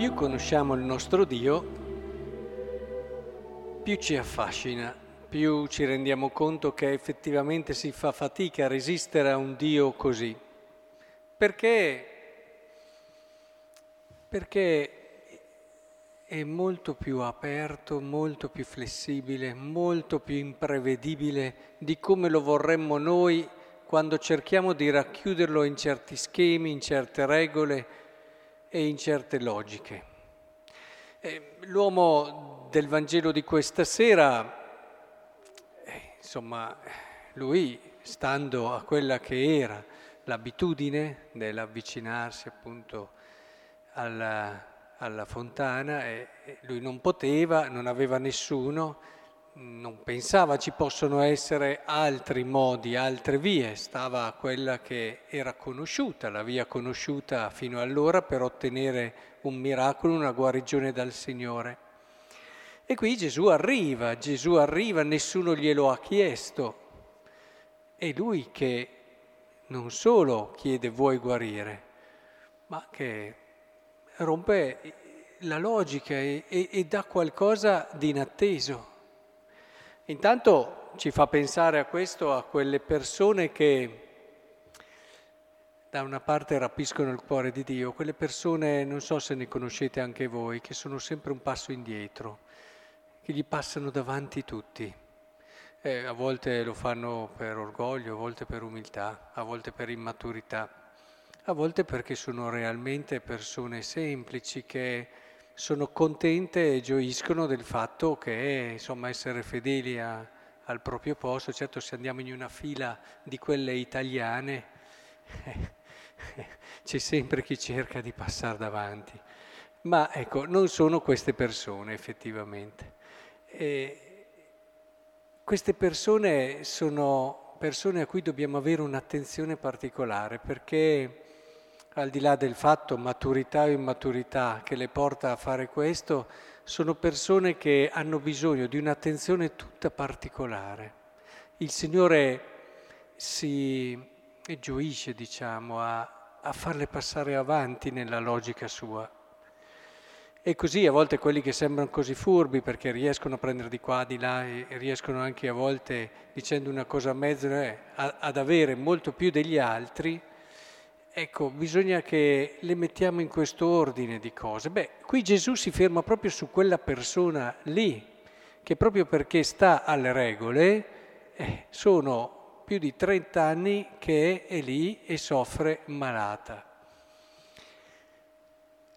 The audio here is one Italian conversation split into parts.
più conosciamo il nostro Dio, più ci affascina, più ci rendiamo conto che effettivamente si fa fatica a resistere a un Dio così. Perché? Perché è molto più aperto, molto più flessibile, molto più imprevedibile di come lo vorremmo noi quando cerchiamo di racchiuderlo in certi schemi, in certe regole e in certe logiche. Eh, l'uomo del Vangelo di questa sera, eh, insomma, lui, stando a quella che era l'abitudine dell'avvicinarsi appunto alla, alla fontana, eh, lui non poteva, non aveva nessuno, non pensava ci possono essere altri modi, altre vie, stava a quella che era conosciuta, la via conosciuta fino allora per ottenere un miracolo, una guarigione dal Signore. E qui Gesù arriva, Gesù arriva, nessuno glielo ha chiesto. È lui che non solo chiede vuoi guarire, ma che rompe la logica e, e, e dà qualcosa di inatteso. Intanto ci fa pensare a questo, a quelle persone che da una parte rapiscono il cuore di Dio, quelle persone, non so se ne conoscete anche voi, che sono sempre un passo indietro, che gli passano davanti tutti. Eh, a volte lo fanno per orgoglio, a volte per umiltà, a volte per immaturità, a volte perché sono realmente persone semplici che sono contente e gioiscono del fatto che insomma, essere fedeli a, al proprio posto, certo se andiamo in una fila di quelle italiane c'è sempre chi cerca di passare davanti, ma ecco, non sono queste persone effettivamente. E queste persone sono persone a cui dobbiamo avere un'attenzione particolare perché al di là del fatto maturità o immaturità che le porta a fare questo, sono persone che hanno bisogno di un'attenzione tutta particolare. Il Signore si gioisce, diciamo, a, a farle passare avanti nella logica sua. E così a volte quelli che sembrano così furbi perché riescono a prendere di qua, di là e riescono anche a volte, dicendo una cosa a mezzo, eh, ad avere molto più degli altri, Ecco, bisogna che le mettiamo in questo ordine di cose. Beh, qui Gesù si ferma proprio su quella persona lì, che proprio perché sta alle regole, eh, sono più di 30 anni che è lì e soffre malata.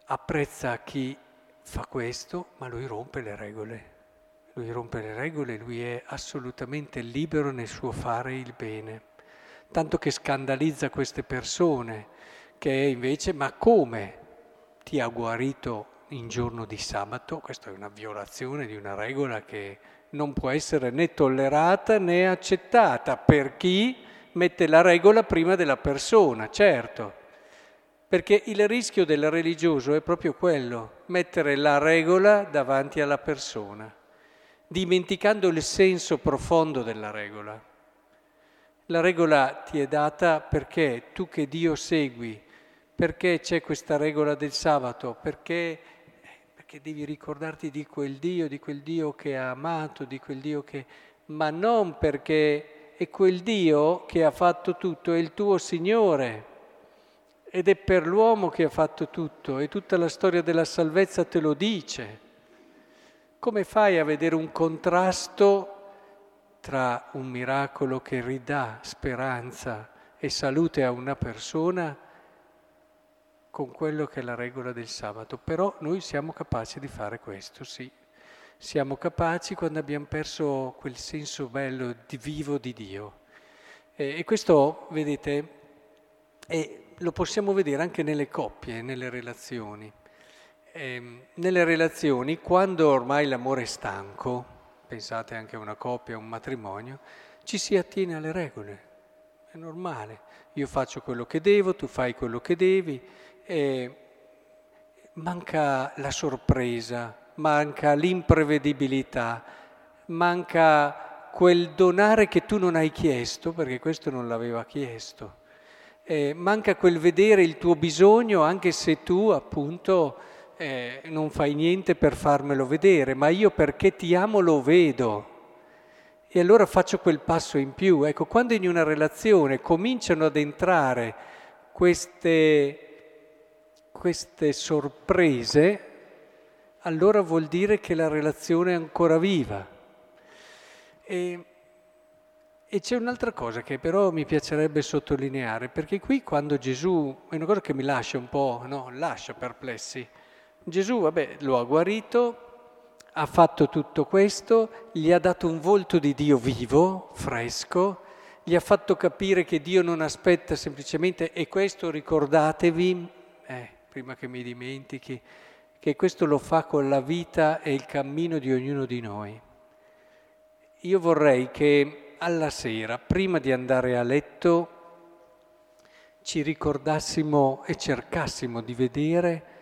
Apprezza chi fa questo, ma lui rompe le regole. Lui rompe le regole, lui è assolutamente libero nel suo fare il bene tanto che scandalizza queste persone, che invece, ma come ti ha guarito in giorno di sabato? Questa è una violazione di una regola che non può essere né tollerata né accettata per chi mette la regola prima della persona, certo. Perché il rischio del religioso è proprio quello, mettere la regola davanti alla persona, dimenticando il senso profondo della regola. La regola ti è data perché tu che Dio segui, perché c'è questa regola del sabato, perché, perché devi ricordarti di quel Dio, di quel Dio che ha amato, di quel Dio che... ma non perché è quel Dio che ha fatto tutto, è il tuo Signore. Ed è per l'uomo che ha fatto tutto e tutta la storia della salvezza te lo dice. Come fai a vedere un contrasto tra un miracolo che ridà speranza e salute a una persona con quello che è la regola del sabato. Però noi siamo capaci di fare questo, sì. Siamo capaci quando abbiamo perso quel senso bello di vivo di Dio. E, e questo, vedete, è, lo possiamo vedere anche nelle coppie, nelle relazioni. E, ehm, nelle relazioni, quando ormai l'amore è stanco, pensate anche a una coppia, a un matrimonio, ci si attiene alle regole, è normale. Io faccio quello che devo, tu fai quello che devi, e manca la sorpresa, manca l'imprevedibilità, manca quel donare che tu non hai chiesto, perché questo non l'aveva chiesto. Eh, manca quel vedere il tuo bisogno anche se tu appunto eh, non fai niente per farmelo vedere, ma io perché ti amo lo vedo. E allora faccio quel passo in più. Ecco, quando in una relazione cominciano ad entrare queste, queste sorprese, allora vuol dire che la relazione è ancora viva. E, e c'è un'altra cosa che però mi piacerebbe sottolineare, perché qui quando Gesù, è una cosa che mi lascia un po', no, lascia perplessi, Gesù, vabbè, lo ha guarito, ha fatto tutto questo, gli ha dato un volto di Dio vivo, fresco, gli ha fatto capire che Dio non aspetta semplicemente, e questo ricordatevi, eh, prima che mi dimentichi, che questo lo fa con la vita e il cammino di ognuno di noi. Io vorrei che alla sera, prima di andare a letto, ci ricordassimo e cercassimo di vedere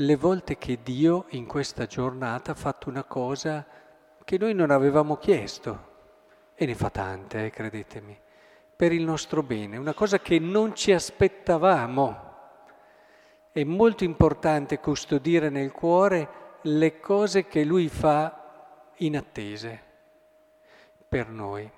le volte che Dio in questa giornata ha fatto una cosa che noi non avevamo chiesto, e ne fa tante, eh, credetemi, per il nostro bene, una cosa che non ci aspettavamo. È molto importante custodire nel cuore le cose che Lui fa inattese per noi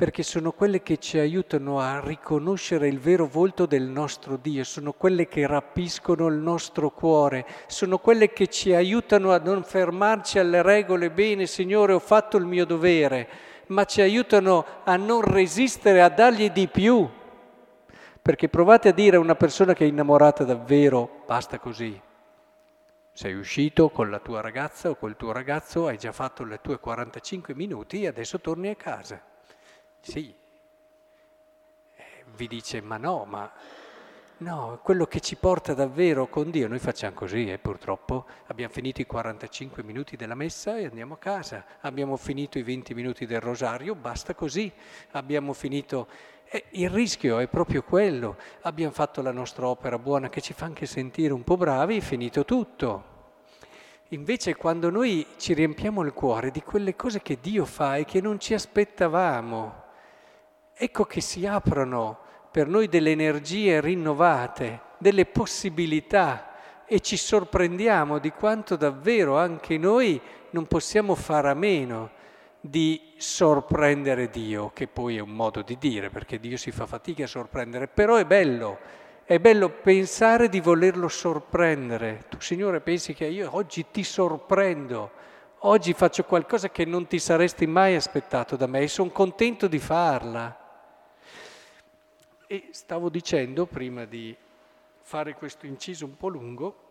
perché sono quelle che ci aiutano a riconoscere il vero volto del nostro Dio, sono quelle che rapiscono il nostro cuore, sono quelle che ci aiutano a non fermarci alle regole, bene Signore ho fatto il mio dovere, ma ci aiutano a non resistere, a dargli di più. Perché provate a dire a una persona che è innamorata davvero, basta così. Sei uscito con la tua ragazza o col tuo ragazzo, hai già fatto le tue 45 minuti e adesso torni a casa. Sì, eh, vi dice ma no, ma no, quello che ci porta davvero con Dio, noi facciamo così, eh, purtroppo, abbiamo finito i 45 minuti della messa e andiamo a casa, abbiamo finito i 20 minuti del rosario, basta così, abbiamo finito... Eh, il rischio è proprio quello, abbiamo fatto la nostra opera buona che ci fa anche sentire un po' bravi, è finito tutto. Invece quando noi ci riempiamo il cuore di quelle cose che Dio fa e che non ci aspettavamo, ecco che si aprono per noi delle energie rinnovate, delle possibilità e ci sorprendiamo di quanto davvero anche noi non possiamo fare a meno di sorprendere Dio, che poi è un modo di dire, perché Dio si fa fatica a sorprendere, però è bello, è bello pensare di volerlo sorprendere. Tu Signore pensi che io oggi ti sorprendo, oggi faccio qualcosa che non ti saresti mai aspettato da me e sono contento di farla. E stavo dicendo, prima di fare questo inciso un po' lungo,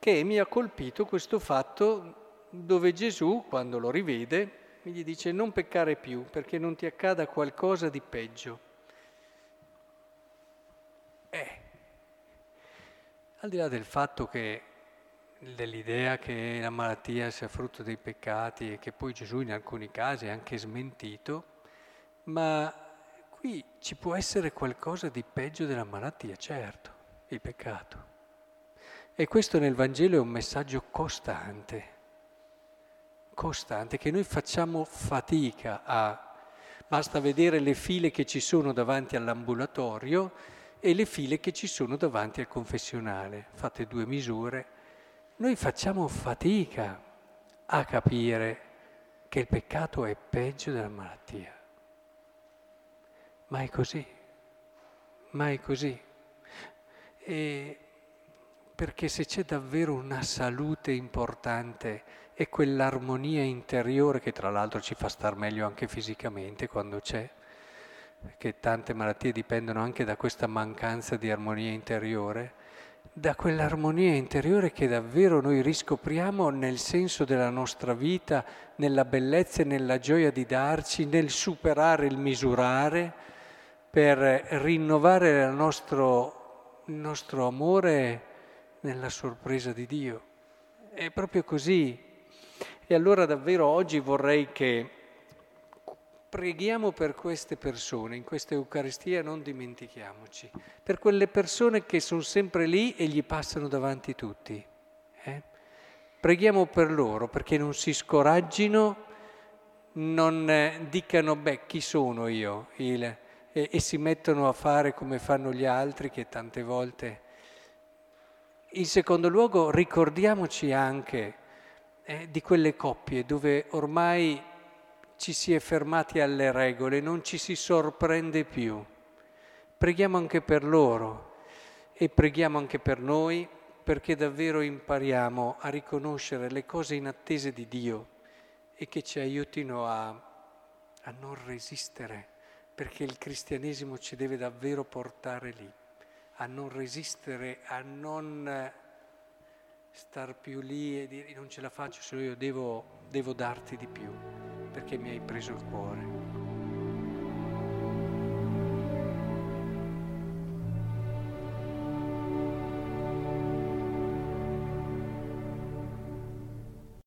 che mi ha colpito questo fatto dove Gesù, quando lo rivede, gli dice non peccare più perché non ti accada qualcosa di peggio. Eh, al di là del fatto che dell'idea che la malattia sia frutto dei peccati e che poi Gesù in alcuni casi ha anche smentito, ma Qui ci può essere qualcosa di peggio della malattia, certo, il peccato. E questo nel Vangelo è un messaggio costante, costante, che noi facciamo fatica a... Basta vedere le file che ci sono davanti all'ambulatorio e le file che ci sono davanti al confessionale. Fate due misure. Noi facciamo fatica a capire che il peccato è peggio della malattia. Ma è così, ma è così. E perché se c'è davvero una salute importante e quell'armonia interiore che tra l'altro ci fa star meglio anche fisicamente quando c'è, perché tante malattie dipendono anche da questa mancanza di armonia interiore, da quell'armonia interiore che davvero noi riscopriamo nel senso della nostra vita, nella bellezza e nella gioia di darci, nel superare il misurare, per rinnovare il nostro, il nostro amore nella sorpresa di Dio. È proprio così. E allora davvero oggi vorrei che preghiamo per queste persone, in questa Eucaristia non dimentichiamoci, per quelle persone che sono sempre lì e gli passano davanti tutti. Eh? Preghiamo per loro perché non si scoraggino, non eh, dicano, beh, chi sono io? Il, e, e si mettono a fare come fanno gli altri che tante volte... in secondo luogo ricordiamoci anche eh, di quelle coppie dove ormai ci si è fermati alle regole, non ci si sorprende più. Preghiamo anche per loro e preghiamo anche per noi perché davvero impariamo a riconoscere le cose inattese di Dio e che ci aiutino a, a non resistere, perché il cristianesimo ci deve davvero portare lì, a non resistere, a non star più lì e dire non ce la faccio, solo io devo, devo darti di più, perché mi hai preso il cuore.